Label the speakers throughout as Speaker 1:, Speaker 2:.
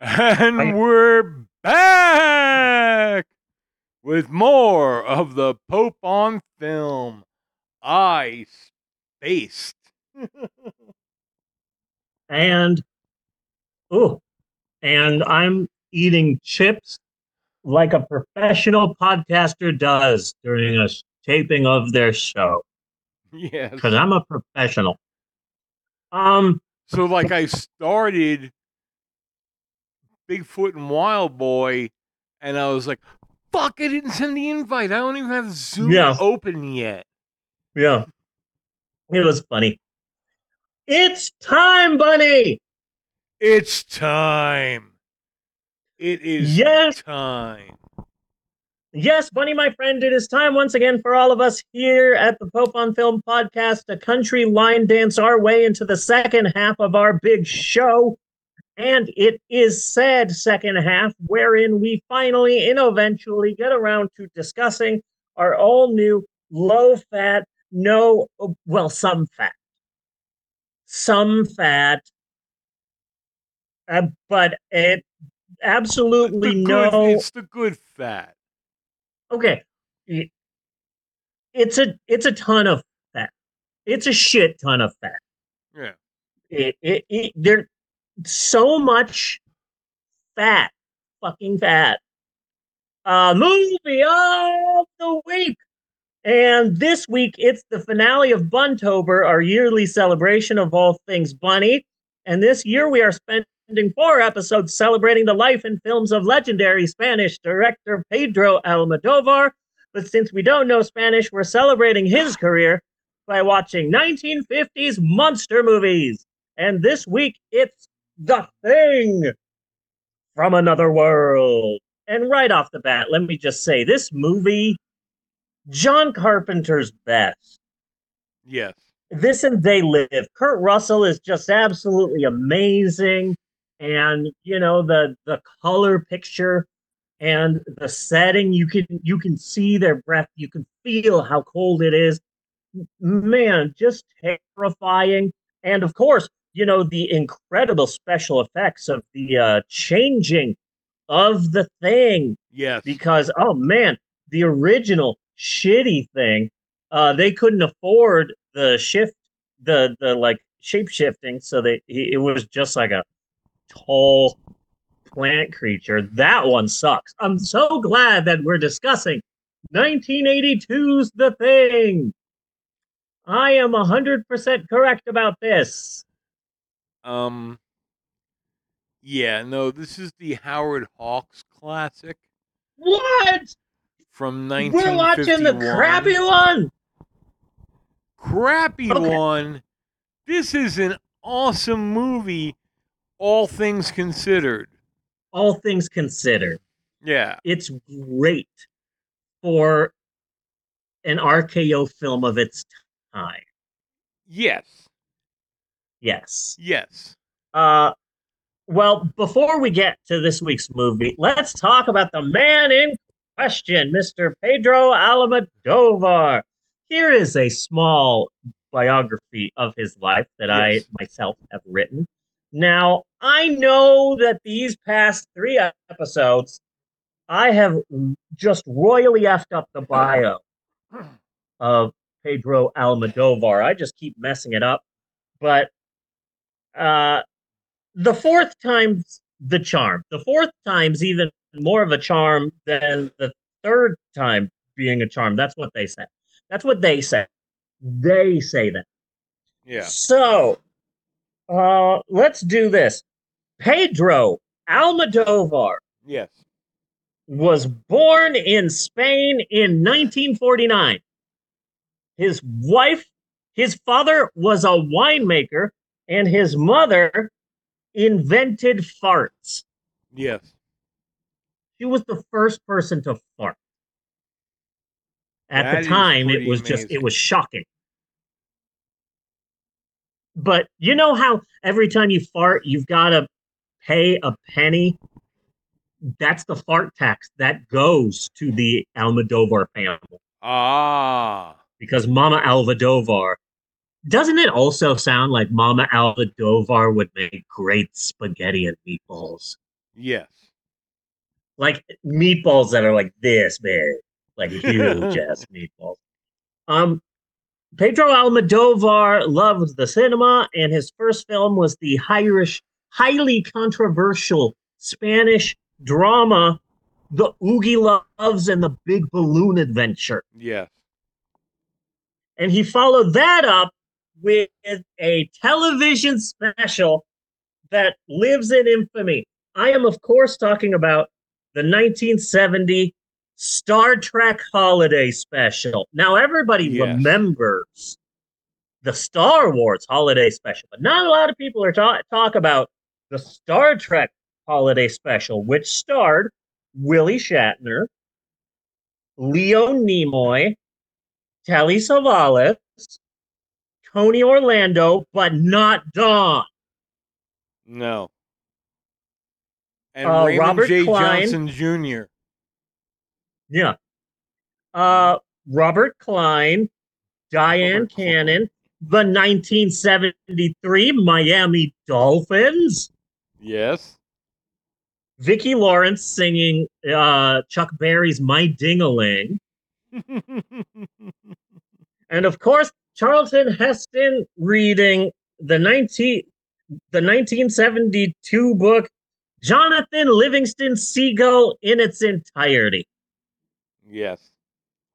Speaker 1: And
Speaker 2: I-
Speaker 1: we're back with more of the Pope on film. I spaced.
Speaker 2: and oh, and I'm eating chips like a professional podcaster does during a taping of their show
Speaker 1: yes.
Speaker 2: because I'm a professional. Um,
Speaker 1: So, like, I started Bigfoot and Wild Boy, and I was like, fuck, I didn't send the invite. I don't even have Zoom
Speaker 2: Yeah.
Speaker 1: open yet.
Speaker 2: yeah, it was funny. It's time, Bunny.
Speaker 1: It's time. It is
Speaker 2: Yes.
Speaker 1: time.
Speaker 2: Yes, Bunny, my friend, it is time once again for all of us here at the Pope on Film podcast to country line dance our way into the second half of our big show. And it is said second half wherein we finally and eventually get around to discussing our all new low fat, no, well, some fat, some fat, uh, but it absolutely
Speaker 1: good,
Speaker 2: no.
Speaker 1: It's the good fat.
Speaker 2: okay it's a it's a ton of fat it's a shit ton of fat
Speaker 1: Yeah.
Speaker 2: it, it, it there's so much fat fucking fat. Uh movie of the week. And this week it's the finale of buntober our yearly celebration of all things bunny. And this year we are spending four episodes celebrating the life and films of legendary spanish director pedro almodovar. But since we don't know spanish we're celebrating his career by watching 1950s monster movies. And this week it's the thing from another world. And right off the bat let me just say this movie john carpenter's best.
Speaker 1: Yes.
Speaker 2: this and they live. Kurt russell is just absolutely amazing. And you know the the color picture and the setting you can you can see their breath. You can feel how cold it is. Man just terrifying. And of course you know the incredible special effects of the uh changing of the thing
Speaker 1: Yes.
Speaker 2: because oh man, the original shitty thing, uh, they couldn't afford the shift, the the like shape shifting, so they it was just like a tall plant creature. That one sucks. I'm so glad that we're discussing 1982's The Thing. I am 100% correct about this.
Speaker 1: Um. Yeah. No. This is the Howard Hawks classic
Speaker 2: What?
Speaker 1: from
Speaker 2: We're watching the crappy one.
Speaker 1: crappy
Speaker 2: Okay.
Speaker 1: one. This is an awesome movie, all things considered.
Speaker 2: All things considered.
Speaker 1: Yeah.
Speaker 2: it's great for an RKO film of its time.
Speaker 1: Yes.
Speaker 2: Yes.
Speaker 1: Yes.
Speaker 2: Uh, well, before we get to this week's movie, let's talk about the man in question, Mr. Pedro Almodovar. Here is a small biography of his life that I myself have written. Now, I know that these past three episodes, I have just royally effed up the bio of Pedro Almodovar. I just keep messing it up. But uh, the fourth time's the charm. The fourth time's even more of a charm than the third time being a charm. That's what they say. That's what they say. They say that.
Speaker 1: Yeah.
Speaker 2: So, uh, let's do this. Pedro Almodovar
Speaker 1: Yes.
Speaker 2: was born in Spain in 1949. His wife, his father was a winemaker, and his mother invented farts.
Speaker 1: Yes.
Speaker 2: She was the first person to fart. At
Speaker 1: That
Speaker 2: the time, it was just, it was shocking. But you know how every time you fart, you've got to pay a penny? That's the fart tax that goes to the Almodovar family
Speaker 1: Ah.
Speaker 2: because Mama Almodovar. Doesn't it also sound like Mama Almodovar would make great spaghetti and meatballs?
Speaker 1: Yes.
Speaker 2: like meatballs that are like this big, like huge ass meatballs. Um, Pedro Almodovar loved the cinema, and his first film was the Irish, highly controversial Spanish drama, The Oogie Loves and the Big Balloon Adventure.
Speaker 1: Yes.
Speaker 2: And he followed that up with a television special that lives in infamy. I am, of course, talking about the 1970 Star Trek Holiday Special. Now, everybody
Speaker 1: Yes.
Speaker 2: remembers the Star Wars Holiday Special, but not a lot of people are ta- talk about the Star Trek Holiday Special, which starred Willie Shatner, Leo Nimoy, Telly Savalas, Tony Orlando, but not Dawn.
Speaker 1: No. And
Speaker 2: Uh,
Speaker 1: Raymond
Speaker 2: Robert
Speaker 1: J.
Speaker 2: Klein.
Speaker 1: Johnson Jr.
Speaker 2: Yeah. Uh, Robert Klein, Diane
Speaker 1: Robert.
Speaker 2: Cannon, the 1973 Miami Dolphins,
Speaker 1: Yes.
Speaker 2: Vicki Lawrence singing uh, Chuck Berry's My Dingaling, and of course Charlton Heston reading the 19 the 1972 book Jonathan Livingston Seagull in its entirety.
Speaker 1: yes.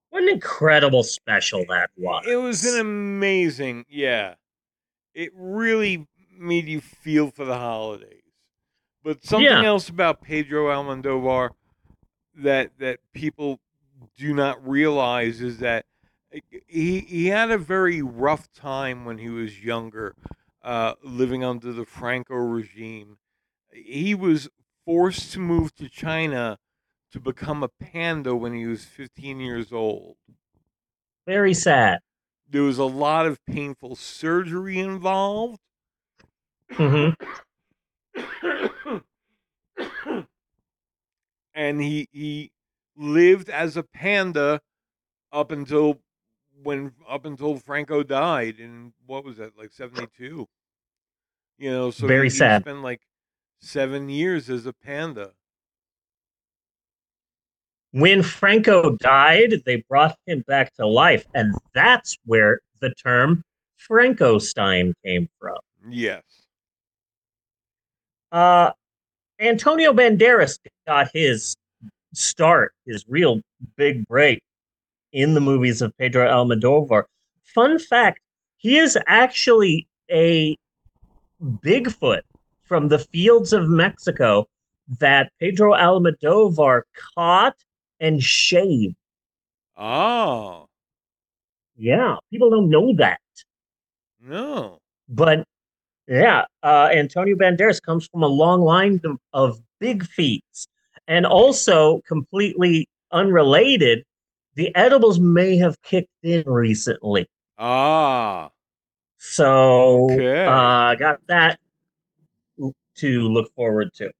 Speaker 2: What an incredible special that was.
Speaker 1: It was an amazing, yeah. It really made you feel for the holidays. But something
Speaker 2: Yeah.
Speaker 1: else about Pedro Almodovar that that people do not realize is that he he had a very rough time when he was younger, uh, living under the Franco regime. He was forced to move to China to become a panda when he was 15 years old
Speaker 2: Very sad.
Speaker 1: there was a lot of painful surgery involved.
Speaker 2: hmm
Speaker 1: and he he lived as a panda up until when up until Franco died in what was that like 72 you know so
Speaker 2: Very sad.
Speaker 1: spent like 7 years as a panda
Speaker 2: When Franco died, they brought him back to life, and that's where the term Frankenstein came from.
Speaker 1: yes
Speaker 2: Uh, Antonio Banderas got his start, his real big break in the movies of Pedro Almodovar. Fun fact: he is actually a Bigfoot from the fields of Mexico that Pedro Almodovar caught and shaved.
Speaker 1: oh
Speaker 2: Yeah, people don't know that.
Speaker 1: no
Speaker 2: But yeah, uh, Antonio Banderas comes from a long line of, of big feats. And also, completely unrelated, the edibles may have kicked in recently.
Speaker 1: ah
Speaker 2: So,
Speaker 1: Okay.
Speaker 2: uh, got that to look forward to.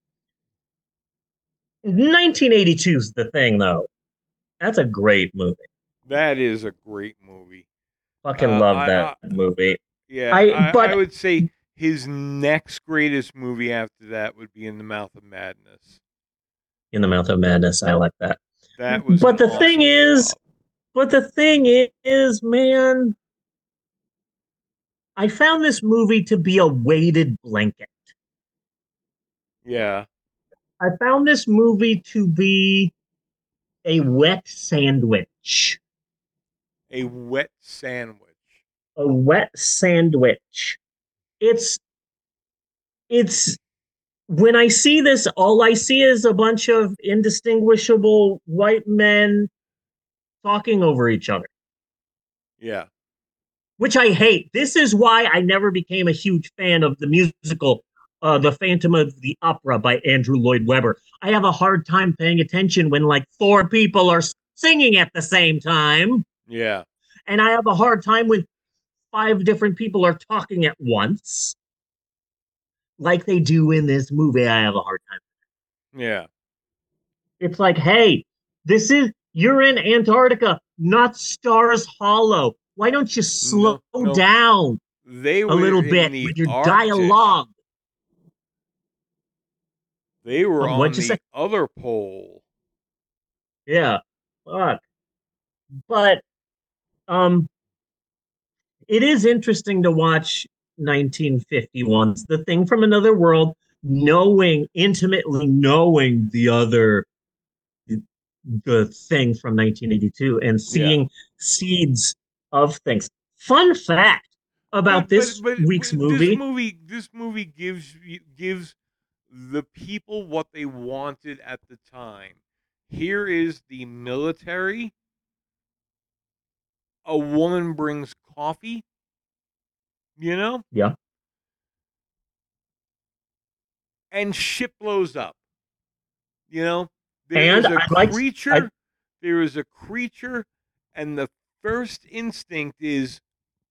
Speaker 2: 1982 is the thing, though. That's a great movie.
Speaker 1: that is a great movie
Speaker 2: Fucking
Speaker 1: Uh,
Speaker 2: love
Speaker 1: I-
Speaker 2: that
Speaker 1: I-
Speaker 2: movie.
Speaker 1: Yeah,
Speaker 2: I-
Speaker 1: I, I, would say his next greatest movie after that would be In the Mouth of Madness.
Speaker 2: In the Mouth of Madness, I like that.
Speaker 1: That was.
Speaker 2: But the thing
Speaker 1: awesome
Speaker 2: is- But the thing is, man, I found this movie to be a weighted blanket.
Speaker 1: yeah,
Speaker 2: I found this movie to be a wet sandwich.
Speaker 1: a wet sandwich.
Speaker 2: A wet sandwich. It's it's when I see this, all I see is a bunch of indistinguishable white men talking over each other.
Speaker 1: Yeah,
Speaker 2: which I hate. This is why I never became a huge fan of the musical uh, The Phantom of the Opera by Andrew Lloyd Webber. I have a hard time paying attention when like four people are singing at the same time,
Speaker 1: yeah,
Speaker 2: and I have a hard time when five different people are talking at once. Like they do in this movie, I have a hard time.
Speaker 1: yeah.
Speaker 2: It's like, hey, this is you're in Antarctica, not Stars Hollow. Why don't you slow
Speaker 1: no.
Speaker 2: down?
Speaker 1: They
Speaker 2: a little bit with your
Speaker 1: Arctic.
Speaker 2: dialogue.
Speaker 1: They were
Speaker 2: Um,
Speaker 1: on the
Speaker 2: say?
Speaker 1: other pole.
Speaker 2: Yeah. Fuck. But um it is interesting to watch 1951's The Thing from Another World, knowing intimately knowing the other the thing from 1982 and seeing seeds of things. Fun fact about
Speaker 1: But-
Speaker 2: this
Speaker 1: but- but
Speaker 2: week's
Speaker 1: this
Speaker 2: movie.
Speaker 1: movie, this movie gives gives the people what they wanted at the time. Here is the military. A woman brings coffee. You know.
Speaker 2: Yeah.
Speaker 1: And shit blows up. You know. There
Speaker 2: And
Speaker 1: is a
Speaker 2: like-
Speaker 1: creature.
Speaker 2: I'd-
Speaker 1: there is a creature, and the first instinct is,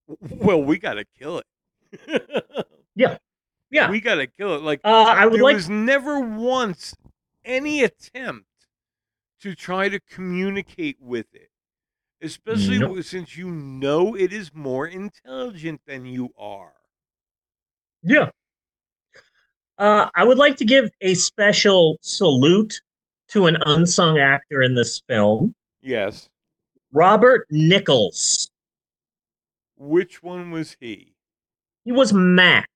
Speaker 1: well, we got to kill it.
Speaker 2: Yeah. Yeah.
Speaker 1: we got to kill it. Like
Speaker 2: Uh, I would
Speaker 1: there
Speaker 2: like
Speaker 1: was never once any attempt to try to communicate with it, especially
Speaker 2: Nope.
Speaker 1: since you know it is more intelligent than you are.
Speaker 2: Yeah. Uh, I would like to give a special salute to an unsung actor in this film,
Speaker 1: Yes.
Speaker 2: Robert Nichols.
Speaker 1: Which one was he?
Speaker 2: He was Mac,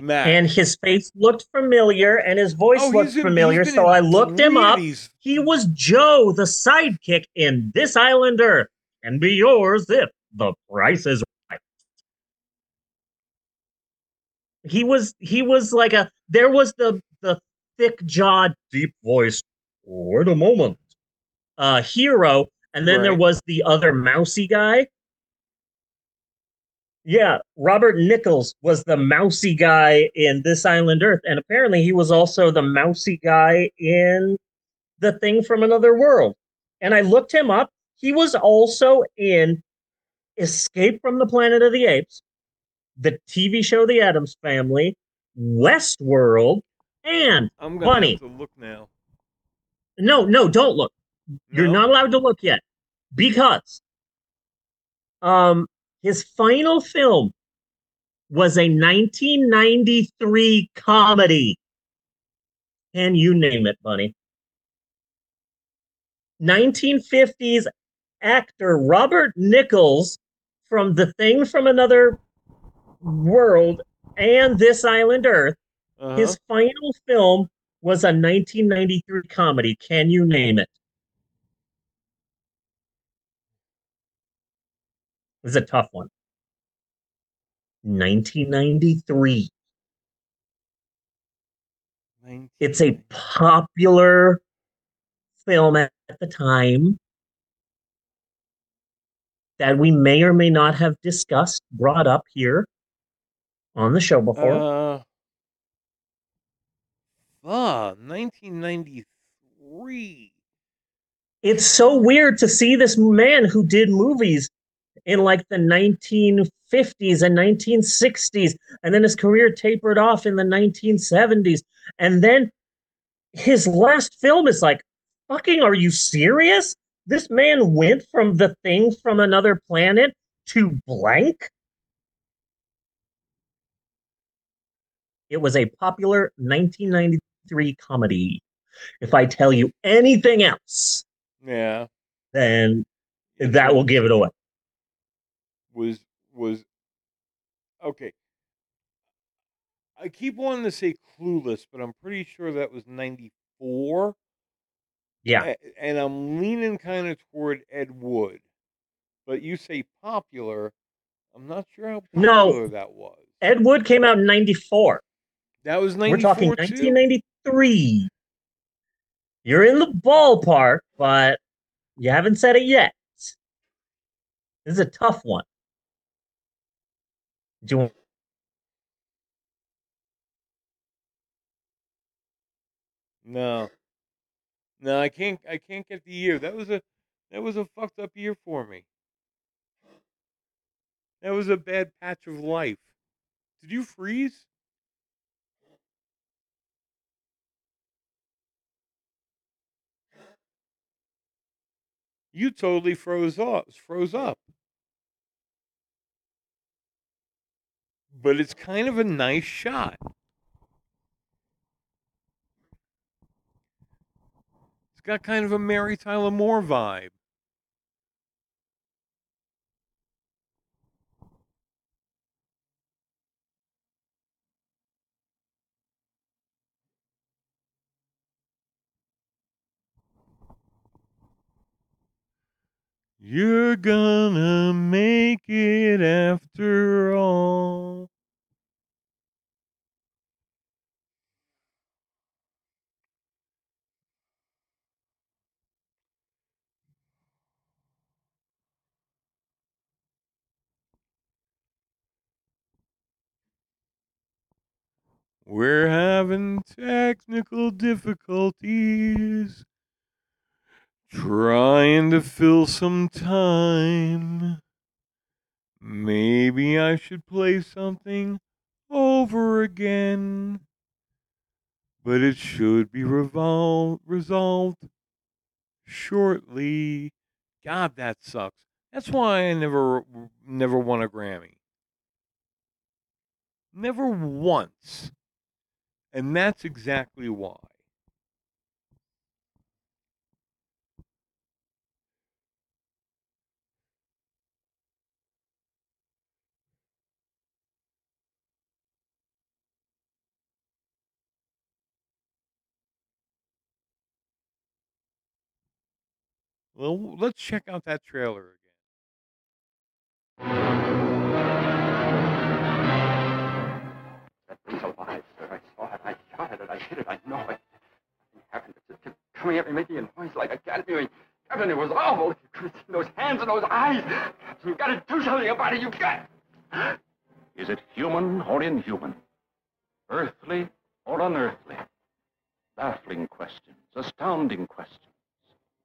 Speaker 1: Matt.
Speaker 2: and his face looked familiar, and his voice
Speaker 1: Oh,
Speaker 2: looked
Speaker 1: in-
Speaker 2: familiar. So I looked him up. He was Joe, the sidekick in This Island Earth, and be yours if the price is right. He was he was like a there was the the thick jawed, deep voice. Wait a moment, uh, hero, and then there was the other mousy guy. Yeah, Robert Nichols was the mousy guy in This Island Earth, and apparently he was also the mousy guy in The Thing from Another World. And I looked him up. He was also in Escape from the Planet of the Apes, the TV show The Addams Family, Westworld, and
Speaker 1: I'm gonna
Speaker 2: Bunny.
Speaker 1: have to look now.
Speaker 2: no, no, don't look. You're not allowed to look yet because um his final film was a 1993 comedy. Can you name it, Bunny? 1950s actor Robert Nichols from The Thing from Another World and This Island Earth.
Speaker 1: Uh-huh.
Speaker 2: His final film was a 1993 comedy. Can you name it? It's a tough one. 1993. It's a popular film at the time that we may or may not have discussed, brought up here on the show before.
Speaker 1: Uh, ah, 1993.
Speaker 2: it's so weird to see this man who did movies in like the 1950s and 1960s and then his career tapered off in the 1970s and then his last film is like fucking are you serious this man went from the thing from another planet to blank it was a popular 1993 comedy if i tell you anything else
Speaker 1: Yeah.
Speaker 2: then that will give it away.
Speaker 1: Was was okay. I keep wanting to say clueless, but I'm pretty sure that was 94.
Speaker 2: Yeah.
Speaker 1: And I'm leaning kind of toward Ed Wood. But you say popular. I'm not sure how
Speaker 2: No.
Speaker 1: popular that was.
Speaker 2: Ed Wood came out in 94.
Speaker 1: That was 94
Speaker 2: We're talking
Speaker 1: too?
Speaker 2: 1993. You're in the ballpark, but you haven't said it yet. This is a tough one. Do you want
Speaker 1: No. No, I can't I can't get the year. That was a that was a fucked up year for me. That was a bad patch of life. Did you freeze? You totally froze up froze up. but it's kind of a nice shot. It's got kind of a Mary Tyler Moore vibe. You're gonna make it after all. We're having technical difficulties. Trying to fill some time. Maybe I should play something over again. But it should be revol- resolved shortly. God, that sucks. That's why I never never won a Grammy. Never once. And that's exactly why. Well, let's check out that trailer again.
Speaker 3: That was alive, sir. I saw it. I shot it. I hit it. I know it. It happened. It kept coming at me, making a noise like a cat mewing. Captain, it was awful. You could have seen those hands and those eyes. Captain, you've got to do something about it. You've got.
Speaker 4: Is it human or inhuman? Earthly or unearthly? Baffling questions, astounding questions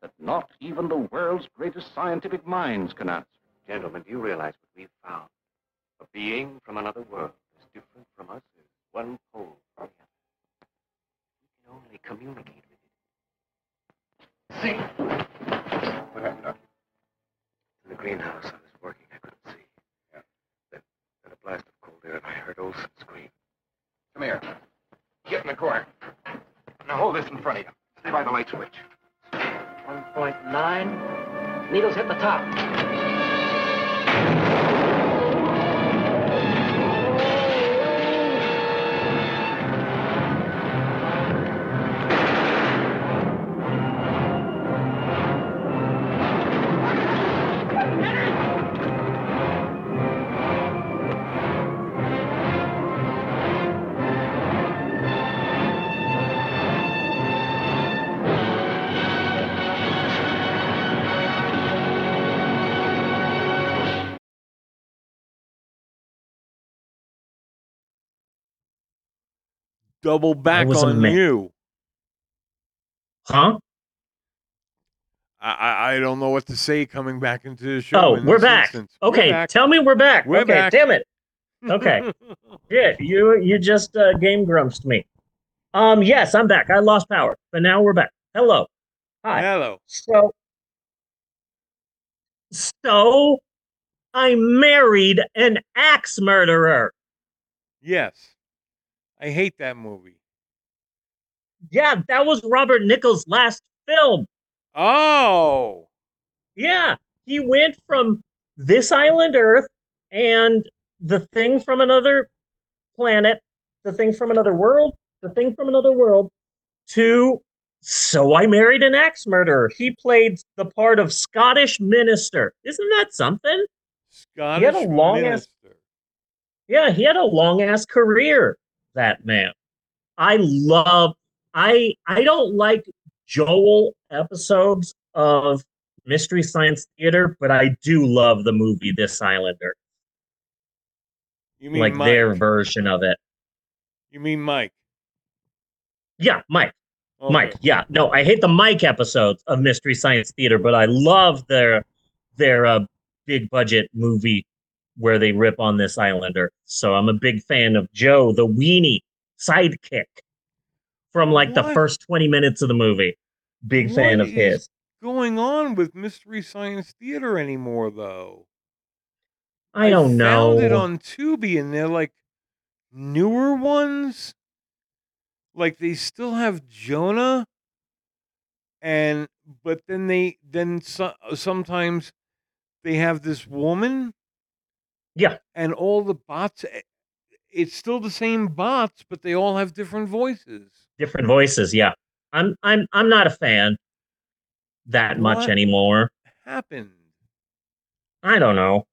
Speaker 4: that not even the world's greatest scientific minds can answer.
Speaker 3: Gentlemen, do you realize what we've found? A being from another world, as different from us as one pole from the other. We can only communicate with it. See? What happened, Doctor? In the greenhouse, I was working. I couldn't see. Yeah. Then, then a blast of cold air, and I heard Olson scream. Come here. Get in the corner. Now hold this in front of you. Stay by the light switch.
Speaker 5: 1.9. Needles hit the top.
Speaker 1: Double back on you.
Speaker 2: Huh?
Speaker 1: I, I don't know what to say coming back into the show.
Speaker 2: Oh, we're back.
Speaker 1: instance. We're
Speaker 2: Okay,
Speaker 1: back.
Speaker 2: tell me we're back.
Speaker 1: We're
Speaker 2: okay,
Speaker 1: back.
Speaker 2: damn it. Okay. Yeah, you you just uh, game grumped me. Um, yes, I'm back. I lost power, but now we're back. Hello. Hi.
Speaker 1: Hello.
Speaker 2: So, so I married an axe murderer.
Speaker 1: Yes. I hate that movie.
Speaker 2: Yeah, that was Robert Nichols' last film.
Speaker 1: Oh.
Speaker 2: Yeah, he went from this island Earth and the thing from another planet, the thing from another world, the thing from another world, to So I Married an Axe Murderer. He played the part of Scottish minister. Isn't that something?
Speaker 1: Scottish
Speaker 2: a long ass-
Speaker 1: minister.
Speaker 2: Yeah, he had a long ass career, that man. I love I I don't like Joel episodes of Mystery Science Theater, but I do love the movie This Island Earth.
Speaker 1: You mean
Speaker 2: like
Speaker 1: Mike?
Speaker 2: their version of it.
Speaker 1: You mean Mike?
Speaker 2: Yeah, Mike.
Speaker 1: Okay.
Speaker 2: Mike. Yeah. No, I hate the Mike episodes of Mystery Science Theater, but I love their their uh, big budget movie where they rip on this Island Earth. So I'm a big fan of Joe, the weenie sidekick from like the first 20 minutes of the movie. Big fan
Speaker 1: What
Speaker 2: of his.
Speaker 1: going on with Mystery Science Theater anymore, though?
Speaker 2: I don't know.
Speaker 1: Found it on Tubi, and they're like newer ones. Like they still have Jonah, and but then they then so, sometimes they have this woman.
Speaker 2: Yeah.
Speaker 1: and all the bots. eh, It's still the same bots, but they all have different voices.
Speaker 2: Different voices, yeah. I'm I'm I'm not a fan that much anymore.
Speaker 1: Happened.
Speaker 2: I don't know.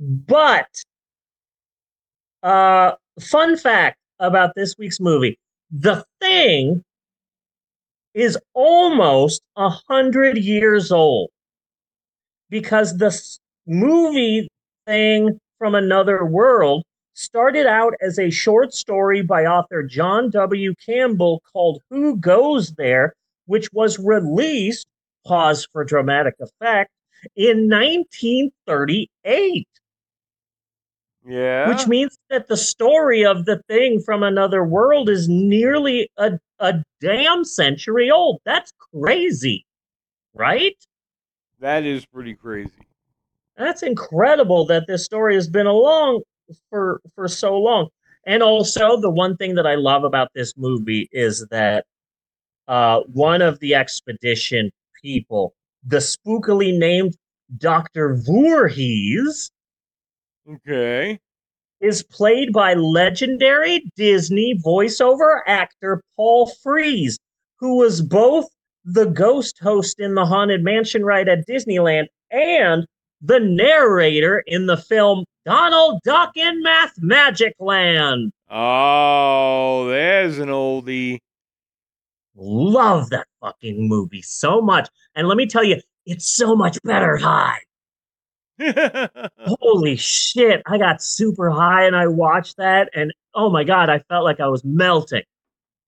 Speaker 2: But uh fun fact about this week's movie. The Thing is almost a hundred years old because the movie Thing from Another World started out as a short story by author John W. Campbell called Who Goes There, which was released, pause for dramatic effect, in 1938
Speaker 1: Yeah.
Speaker 2: which means that the story of the thing from another world is nearly a, a damn century old. That's crazy, right?
Speaker 1: that is pretty crazy.
Speaker 2: That's incredible that this story has been along for for so long. And also, the one thing that I love about this movie is that uh, one of the expedition people, the spookily named Dr. Voorhees,
Speaker 1: Okay.
Speaker 2: is played by legendary Disney voiceover actor Paul Frees, who was both the ghost host in the Haunted Mansion ride at Disneyland and the narrator in the film Donald Duck in Mathmagic Land.
Speaker 1: Oh, there's an oldie.
Speaker 2: Love that fucking movie so much. And let me tell you, it's so much better high. Holy shit. I got super high and I watched that and oh my god, I felt like I was melting.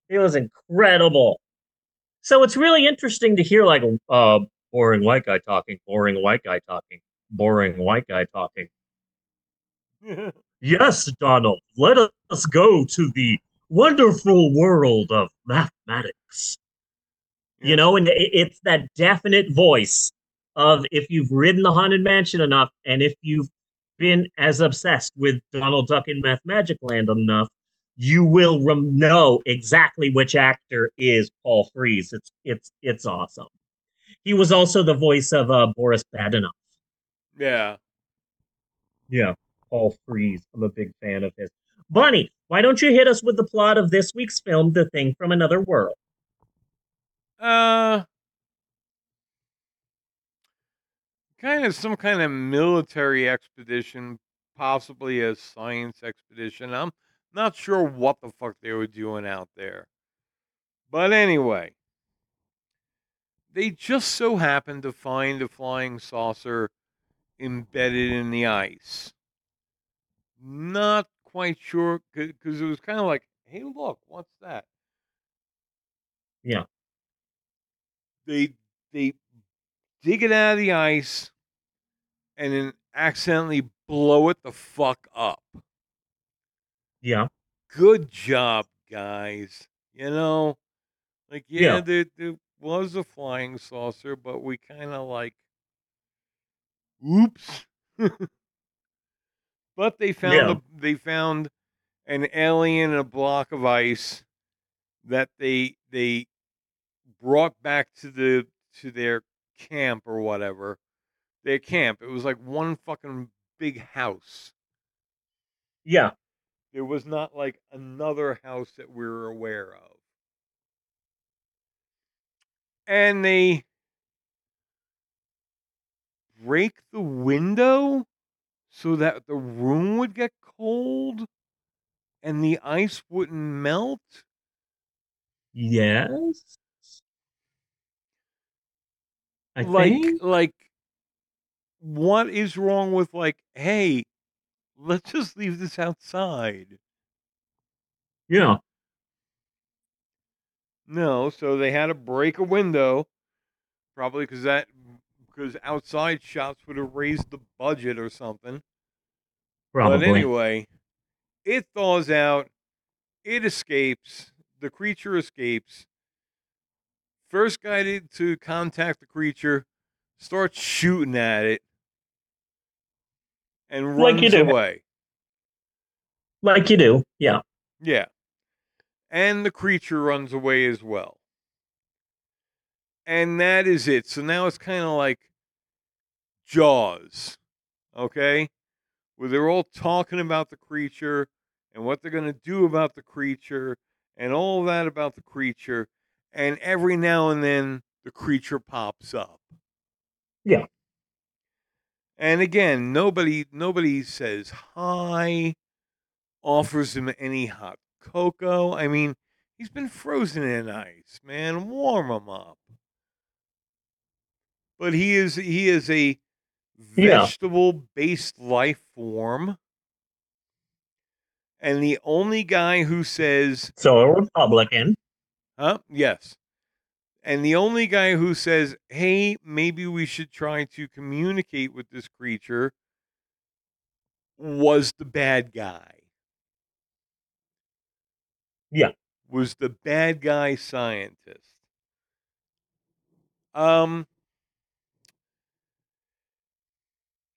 Speaker 2: It was incredible. So it's really interesting to hear like uh boring white guy talking, boring white guy talking, boring white guy talking. Yes, Donald, let us go to the wonderful world of mathematics. You know, and it's that definite voice of if you've ridden the Haunted Mansion enough and if you've been as obsessed with Donald Duck in Mathmagic Land enough, you will rem- know exactly which actor is Paul Frees. It's it's it's awesome. He was also the voice of uh, Boris Badenov.
Speaker 1: Yeah.
Speaker 2: Yeah, Paul Frees. I'm a big fan of his. Bunny, why don't you hit us with the plot of this week's film, The Thing from Another World?
Speaker 1: Uh, kind of some kind of military expedition, possibly a science expedition. I'm not sure what the fuck they were doing out there. But anyway, they just so happened to find a flying saucer embedded in the ice. Not quite sure because it was kind of like, hey, look, what's that?
Speaker 2: Yeah.
Speaker 1: They they dig it out of the ice and then accidentally blow it the fuck up.
Speaker 2: Yeah.
Speaker 1: Good job, guys. You know, like yeah,
Speaker 2: Yeah.
Speaker 1: there, there was a flying saucer, but we kind of like, oops. but they found
Speaker 2: Yeah.
Speaker 1: a, they found an alien in a block of ice that they they brought back to the to their camp or whatever. Their camp. It was like one fucking big house.
Speaker 2: Yeah.
Speaker 1: There was not like another house that we were aware of. And they break the window so that the room would get cold and the ice wouldn't melt.
Speaker 2: Yes. I
Speaker 1: like
Speaker 2: think.
Speaker 1: like what is wrong with like hey let's just leave this outside
Speaker 2: Yeah.
Speaker 1: no so they had to break a window probably because that because outside shots would have raised the budget or something
Speaker 2: Probably.
Speaker 1: but anyway it thaws out it escapes the creature escapes first guy to, to contact the creature starts shooting at it and
Speaker 2: Like
Speaker 1: runs away
Speaker 2: Like you do. Yeah.
Speaker 1: Yeah. And the creature runs away as well. And that is it. So now it's kind of like Jaws, okay, where they're all talking about the creature and what they're going to do about the creature and all that about the creature, and every now and then the creature pops up.
Speaker 2: Yeah.
Speaker 1: And again, nobody nobody says hi, offers him any hot cocoa. I mean, he's been frozen in ice, man. Warm him up. But he is he is a vegetable based life form. And the only guy who says
Speaker 2: So a Republican.
Speaker 1: Huh? Yes. And the only guy who says, hey, maybe we should try to communicate with this creature was the bad guy.
Speaker 2: Yeah.
Speaker 1: Was the bad guy scientist. Um,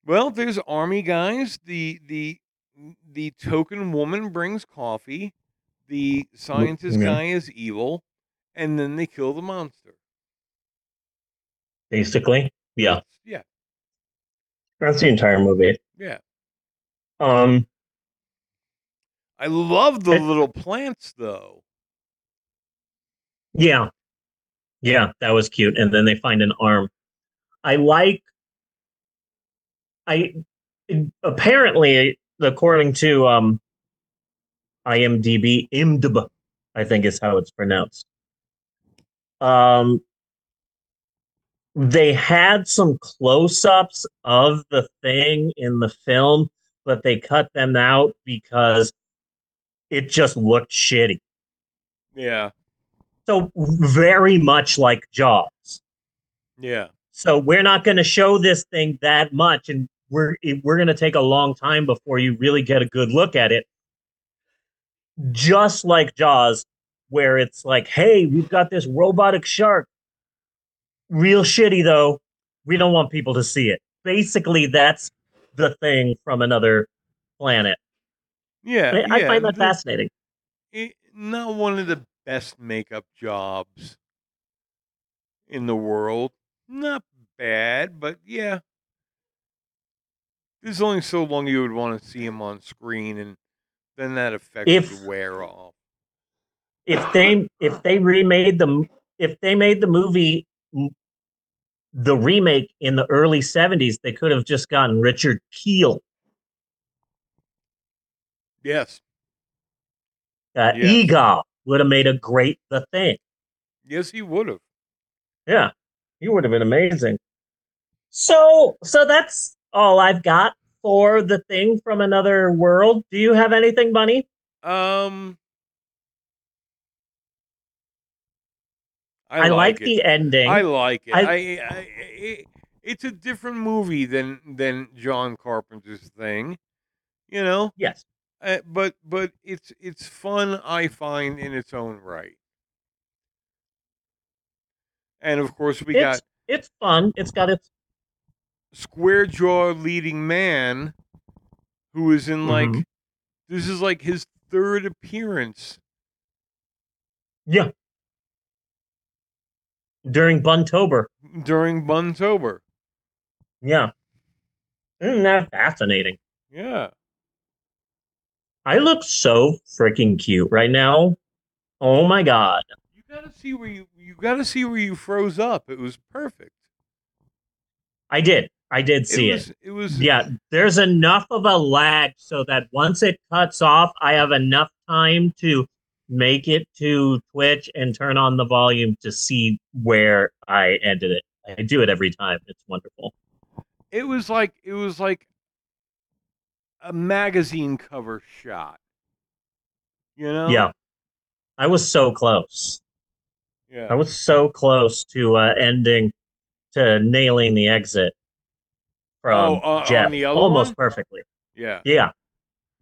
Speaker 1: well, there's army guys. The the the token woman brings coffee. The scientist
Speaker 2: yeah.
Speaker 1: guy is evil, and then they kill the monster.
Speaker 2: basically. Yeah,
Speaker 1: That's- yeah,
Speaker 2: that's the entire movie.
Speaker 1: yeah.
Speaker 2: Um,
Speaker 1: I love the
Speaker 2: It-
Speaker 1: little plants, though.
Speaker 2: yeah, yeah, that was cute. And then they find an arm. I like. I apparently, according to um, IMDb, IMDb, I think is how it's pronounced. Um, they had some close-ups of the thing in the film, but they cut them out because it just looked shitty.
Speaker 1: Yeah,
Speaker 2: So very much like Jaws.
Speaker 1: yeah,
Speaker 2: So we're not going to show this thing that much, and we're we're going to take a long time before you really get a good look at it. Just like Jaws, where it's like, hey, we've got this robotic shark. Real shitty though. We don't want people to see it. Basically, that's the thing from another planet.
Speaker 1: yeah.
Speaker 2: I, I
Speaker 1: yeah.
Speaker 2: find that
Speaker 1: The-
Speaker 2: fascinating.
Speaker 1: it- not one of the best makeup jobs in the world. Not bad, but yeah. There's only so long you would want to see him on screen, and then that effect
Speaker 2: If-
Speaker 1: would wear off.
Speaker 2: if they if they remade the if they made the movie the remake in the early 70s they could have just gotten richard kiel
Speaker 1: Yes,
Speaker 2: uh,
Speaker 1: Yes.
Speaker 2: would have made a great the thing
Speaker 1: yes, he would have.
Speaker 2: yeah he would have been amazing so so that's all i've got for the thing from another world do you have anything bunny
Speaker 1: Um,
Speaker 2: i, like,
Speaker 1: it.
Speaker 2: the ending
Speaker 1: I like it.
Speaker 2: I-
Speaker 1: I, I, it, it's a different movie than than John Carpenter's thing, you know.
Speaker 2: yes
Speaker 1: Uh, but but it's it's fun. I find in its own right. And of course, we
Speaker 2: it's
Speaker 1: got
Speaker 2: it's fun it's got its
Speaker 1: Square Jaw leading man, who is in like
Speaker 2: Mhm.
Speaker 1: this is like his third appearance.
Speaker 2: yeah during buntober
Speaker 1: during Buntober.
Speaker 2: Yeah. Isn't that fascinating?
Speaker 1: Yeah.
Speaker 2: I look so freaking cute right now. Oh my god.
Speaker 1: You gotta see where you you gotta see where you froze up. It was perfect.
Speaker 2: I did. I did see
Speaker 1: it
Speaker 2: it.
Speaker 1: was, it was
Speaker 2: Yeah, there's enough of a lag so that once it cuts off, I have enough time to make it to Twitch and turn on the volume to see where I ended it. I do it every time. It's wonderful.
Speaker 1: it was like it was like a magazine cover shot. You know?
Speaker 2: Yeah. I was so close.
Speaker 1: Yeah.
Speaker 2: I was so close to uh, ending to nailing the exit from
Speaker 1: Oh, uh, on
Speaker 2: Jeff
Speaker 1: the other
Speaker 2: almost
Speaker 1: one?
Speaker 2: perfectly.
Speaker 1: yeah.
Speaker 2: Yeah,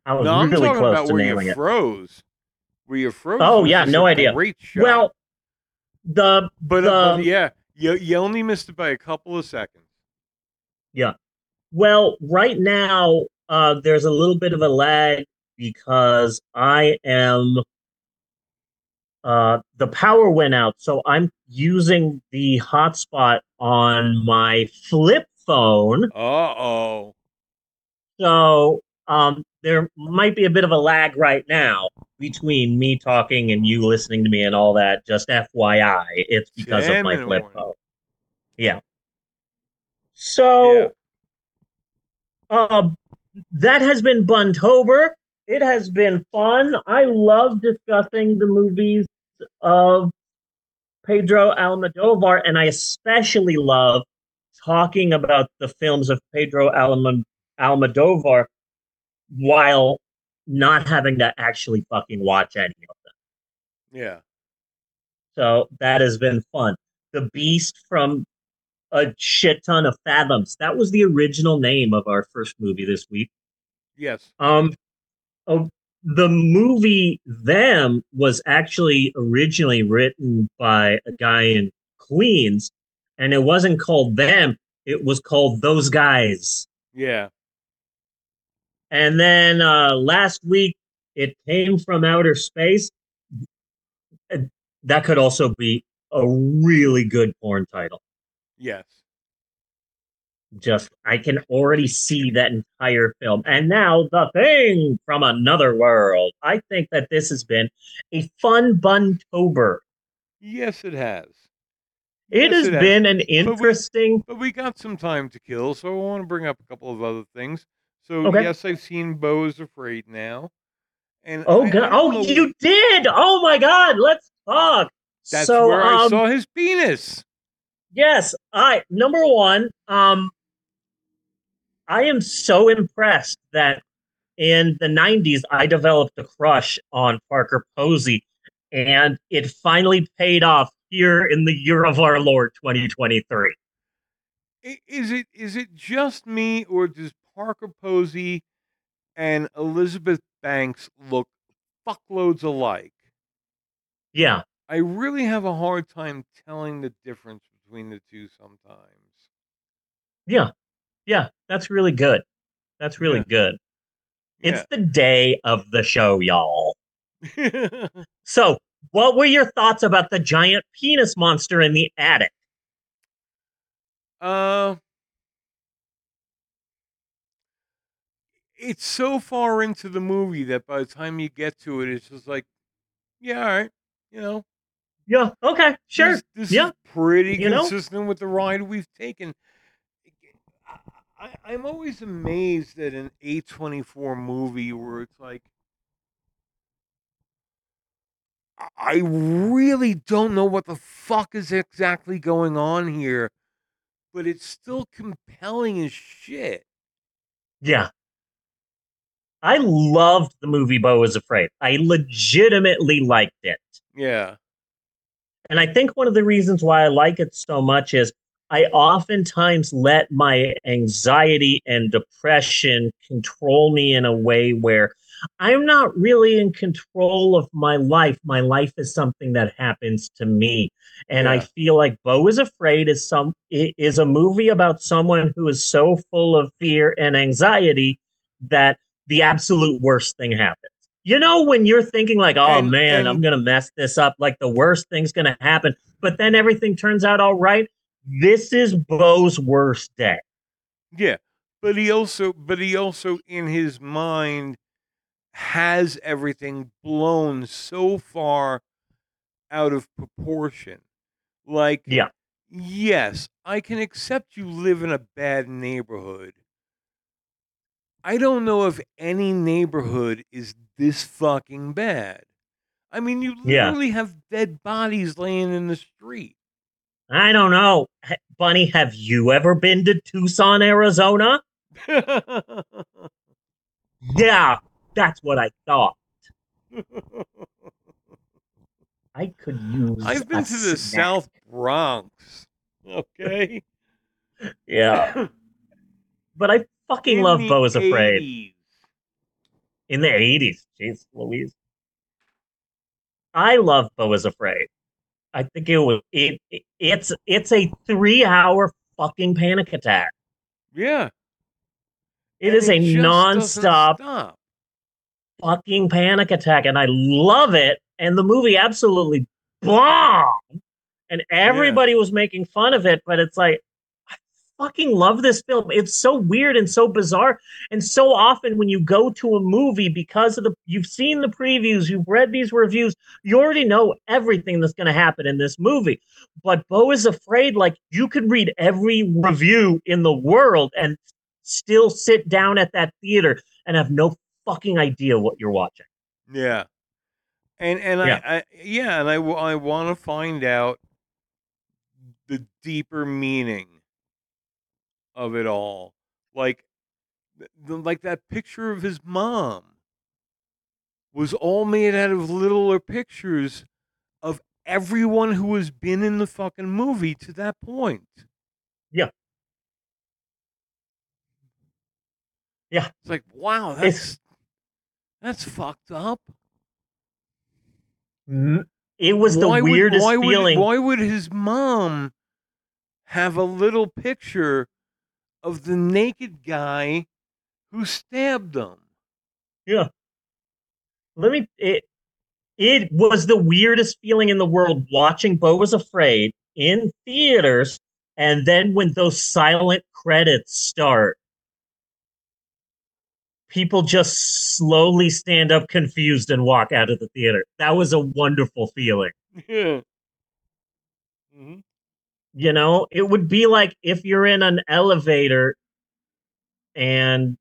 Speaker 2: I was
Speaker 1: No, I'm
Speaker 2: really close
Speaker 1: about
Speaker 2: to
Speaker 1: where
Speaker 2: nailing
Speaker 1: you
Speaker 2: it.
Speaker 1: froze. Where you froze.
Speaker 2: Oh, yeah, no idea. Well, the
Speaker 1: but, uh, but yeah, you you only missed it by a couple of seconds. Yeah.
Speaker 2: Well, right now uh, there's a little bit of a lag because I am uh, the power went out, so I'm using the hotspot on my flip phone.
Speaker 1: Uh oh.
Speaker 2: So um, there might be a bit of a lag right now between me talking and you listening to me and all that. Just FYI, it's because of my flip
Speaker 1: one.
Speaker 2: phone. Yeah. So, uh, that has been Buntober. It has been fun. I love discussing the movies of Pedro Almodovar, and I especially love talking about the films of Pedro Almodovar while not having to actually fucking watch any of them.
Speaker 1: Yeah.
Speaker 2: So that has been fun. The Beast from a shit ton of fathoms. That was the original name of our first movie this week.
Speaker 1: Yes.
Speaker 2: Um, oh, the movie Them was actually originally written by a guy in Queens, and it wasn't called Them. It was called Those Guys.
Speaker 1: Yeah.
Speaker 2: And then uh, last week, it came from outer space. That could also be a really good porn title.
Speaker 1: Yes.
Speaker 2: Just, I can already see that entire film. And now, The Thing from Another World. I think that this has been a fun Buntober.
Speaker 1: Yes, it has.
Speaker 2: It
Speaker 1: Yes,
Speaker 2: has
Speaker 1: it
Speaker 2: been an interesting.
Speaker 1: But we got some time to kill, so I want to bring up a couple of other things. So
Speaker 2: Okay.
Speaker 1: yes, I've seen Beau is Afraid now. And
Speaker 2: Oh,
Speaker 1: I- I
Speaker 2: God.
Speaker 1: don't
Speaker 2: Oh,
Speaker 1: know-
Speaker 2: you did. Oh, my God. Let's talk.
Speaker 1: That's
Speaker 2: so,
Speaker 1: where I
Speaker 2: um,
Speaker 1: saw his penis.
Speaker 2: Yes, I number one, um I am so impressed that in the 90s I developed a crush on Parker Posey and it finally paid off here in the year of our Lord 2023.
Speaker 1: Is it is it just me or does Parker Posey and Elizabeth Banks look fuckloads alike?
Speaker 2: Yeah.
Speaker 1: I really have a hard time telling the difference between the two sometimes.
Speaker 2: Yeah. Yeah, that's really good. That's really
Speaker 1: Yeah.
Speaker 2: good. It's the day of the show, y'all. So, what were your thoughts about the giant penis monster in the attic?
Speaker 1: Uh, it's so far into the movie that by the time you get to it, it's just like, yeah, all right, you know,
Speaker 2: Yeah, okay, sure.
Speaker 1: This, this
Speaker 2: yeah.
Speaker 1: is pretty
Speaker 2: You know?
Speaker 1: consistent with the ride we've taken. I, I'm always amazed at an A24 movie where it's like, I- really don't know what the fuck is exactly going on here, but it's still compelling as shit.
Speaker 2: Yeah. I loved the movie Beau is Afraid. I legitimately liked it.
Speaker 1: Yeah.
Speaker 2: And I think one of the reasons why I like it so much is I oftentimes let my anxiety and depression control me in a way where I'm not really in control of my life. My life is something that happens to me. And I feel like Beau is Afraid is some is a movie about someone who is so full of fear and anxiety that the absolute worst thing happens. You know, when you're thinking like, oh
Speaker 1: And-
Speaker 2: man,
Speaker 1: and-
Speaker 2: I'm gonna mess this up, like the worst thing's gonna happen, but then everything turns out all right. This is Beau's worst day.
Speaker 1: Yeah, but he also, but he also in his mind has everything blown so far out of proportion. Like,
Speaker 2: Yeah.
Speaker 1: yes, I can accept you live in a bad neighborhood. I don't know if any neighborhood is this fucking bad. I mean, you
Speaker 2: Yeah.
Speaker 1: literally have dead bodies laying in the street.
Speaker 2: I don't know. Bunny, have you ever been to Tucson, Arizona? Yeah, that's what I thought. I could use.
Speaker 1: I've been
Speaker 2: a
Speaker 1: to the. South Bronx. Okay.
Speaker 2: Yeah, but I fucking
Speaker 1: In
Speaker 2: love
Speaker 1: the
Speaker 2: Beau is Afraid in the eighties. Jeez, Louise. I love Beau is Afraid. I think it was it, it. It's it's a three hour fucking panic attack.
Speaker 1: Yeah.
Speaker 2: It
Speaker 1: and
Speaker 2: is a
Speaker 1: just doesn't
Speaker 2: nonstop
Speaker 1: stop.
Speaker 2: Fucking panic attack, and I love it and the movie absolutely bombed, and everybody was making fun of it. But it's like, I fucking love this film. It's so weird and so bizarre, and so often when you go to a movie because of the you've seen the previews, you've read these reviews, you already know everything that's going to happen in this movie. But Beau is afraid, like you could read every review in the world and still sit down at that theater and have no fucking idea what you're watching.
Speaker 1: Yeah. And and
Speaker 2: Yeah.
Speaker 1: I, I yeah, and I, I want to find out the deeper meaning of it all. Like the, like that picture of his mom was all made out of littler pictures of everyone who has been in the fucking movie to that point.
Speaker 2: Yeah. Yeah.
Speaker 1: It's like, wow,
Speaker 2: It's-
Speaker 1: that's fucked up.
Speaker 2: It was the
Speaker 1: why
Speaker 2: weirdest
Speaker 1: would, why
Speaker 2: feeling.
Speaker 1: Would, why would his mom have a little picture of the naked guy who stabbed him?
Speaker 2: Yeah. Let me it it was the weirdest feeling in the world watching Beau was afraid in theaters and then when those silent credits start people just slowly stand up confused and walk out of the theater. That was a wonderful feeling.
Speaker 1: Yeah. hmm
Speaker 2: You know, it would be like if you're in an elevator and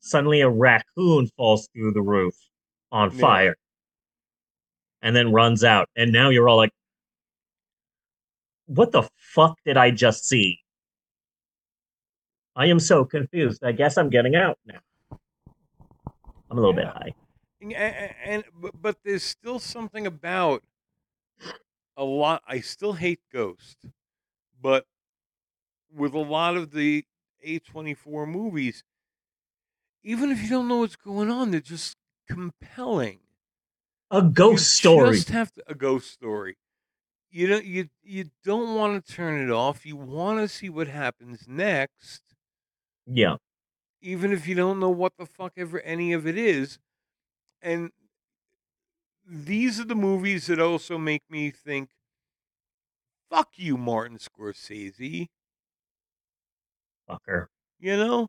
Speaker 2: suddenly a raccoon falls through the roof on
Speaker 1: Yeah.
Speaker 2: fire and then runs out. And now you're all like, what the fuck did I just see? I am so confused. I guess I'm getting out now. I'm a little bit high.
Speaker 1: And, and but, but there's still something about a lot. I still hate Ghost, but with a lot of the A24 movies, even if you don't know what's going on, they're just compelling.
Speaker 2: A ghost
Speaker 1: you
Speaker 2: story.
Speaker 1: Just have to, a ghost story. You don't you you don't want to turn it off. You want to see what happens next,
Speaker 2: Yeah.
Speaker 1: Even if you don't know what the fuck ever any of it is. And these are the movies that also make me think, "Fuck you, Martin Scorsese."
Speaker 2: Fucker.
Speaker 1: You know,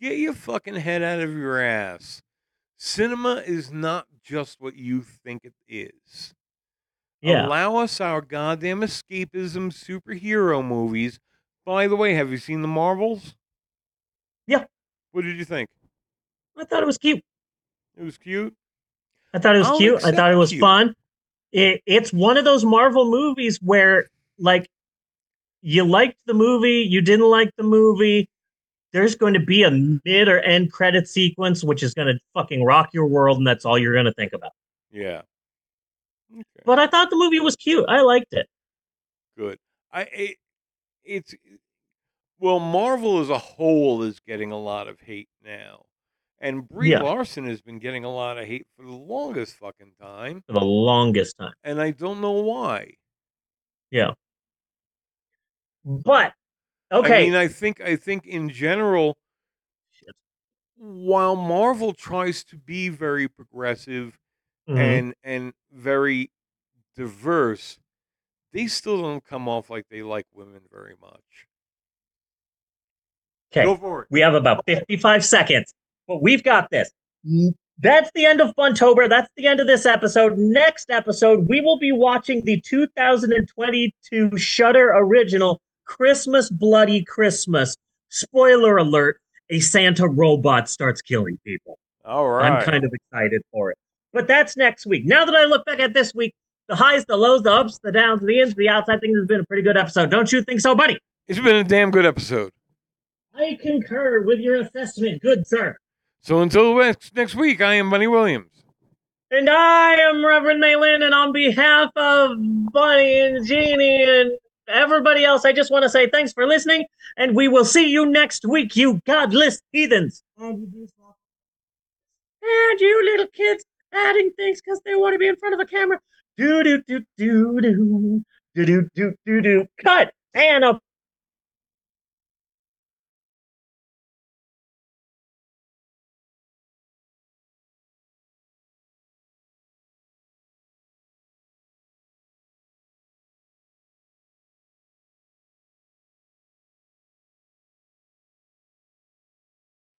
Speaker 1: get your fucking head out of your ass. Cinema is not just what you think it is.
Speaker 2: Yeah.
Speaker 1: Allow us our goddamn escapism superhero movies. By the way, have you seen the Marvels?
Speaker 2: Yeah.
Speaker 1: What did you think?
Speaker 2: I thought it was cute.
Speaker 1: It was cute.
Speaker 2: I thought it was
Speaker 1: I'll
Speaker 2: cute. I thought it was
Speaker 1: cute.
Speaker 2: fun. It, it's one of those Marvel movies where, like, you liked the movie, you didn't like the movie. There's going to be a mid or end credit sequence, which is going to fucking rock your world, and that's all you're going to think about.
Speaker 1: Yeah. Okay.
Speaker 2: But I thought the movie was cute. I liked it.
Speaker 1: Good. I it, it's well, Marvel as a whole is getting a lot of hate now, and Brie
Speaker 2: Yeah.
Speaker 1: Larson has been getting a lot of hate for the longest fucking time,
Speaker 2: For the longest time.
Speaker 1: and I don't know why. Yeah.
Speaker 2: But, okay.
Speaker 1: I mean, I think I think in general,
Speaker 2: Shit.
Speaker 1: while Marvel tries to be very progressive
Speaker 2: Mhm.
Speaker 1: and and very diverse, they still don't come off like they like women very much.
Speaker 2: Okay.
Speaker 1: Go for it.
Speaker 2: We have about 55 seconds, but we've got this. Mm. That's the end of Buntober. That's the end of this episode. Next episode, we will be watching the 2022 Shudder original Christmas Bloody Christmas. Spoiler alert: a Santa robot starts killing people.
Speaker 1: All right.
Speaker 2: I'm kind of excited for it. But that's next week. Now that I look back at this week, the highs, the lows, the ups, the downs, the ins, the outs, I think this has been a pretty good episode. Don't you think so, buddy?
Speaker 1: It's been a damn good episode.
Speaker 2: I concur with your assessment, good sir.
Speaker 1: So until next next week, I am Bunny Williams.
Speaker 2: And I am Reverend Maylin, and on behalf of Bunny and Jeannie and everybody else, I just want to say thanks for listening, and we will see you next week, you godless heathens. And you little kids adding things because they want to be in front of a camera. Do do do do do do do do do do. Cut. And a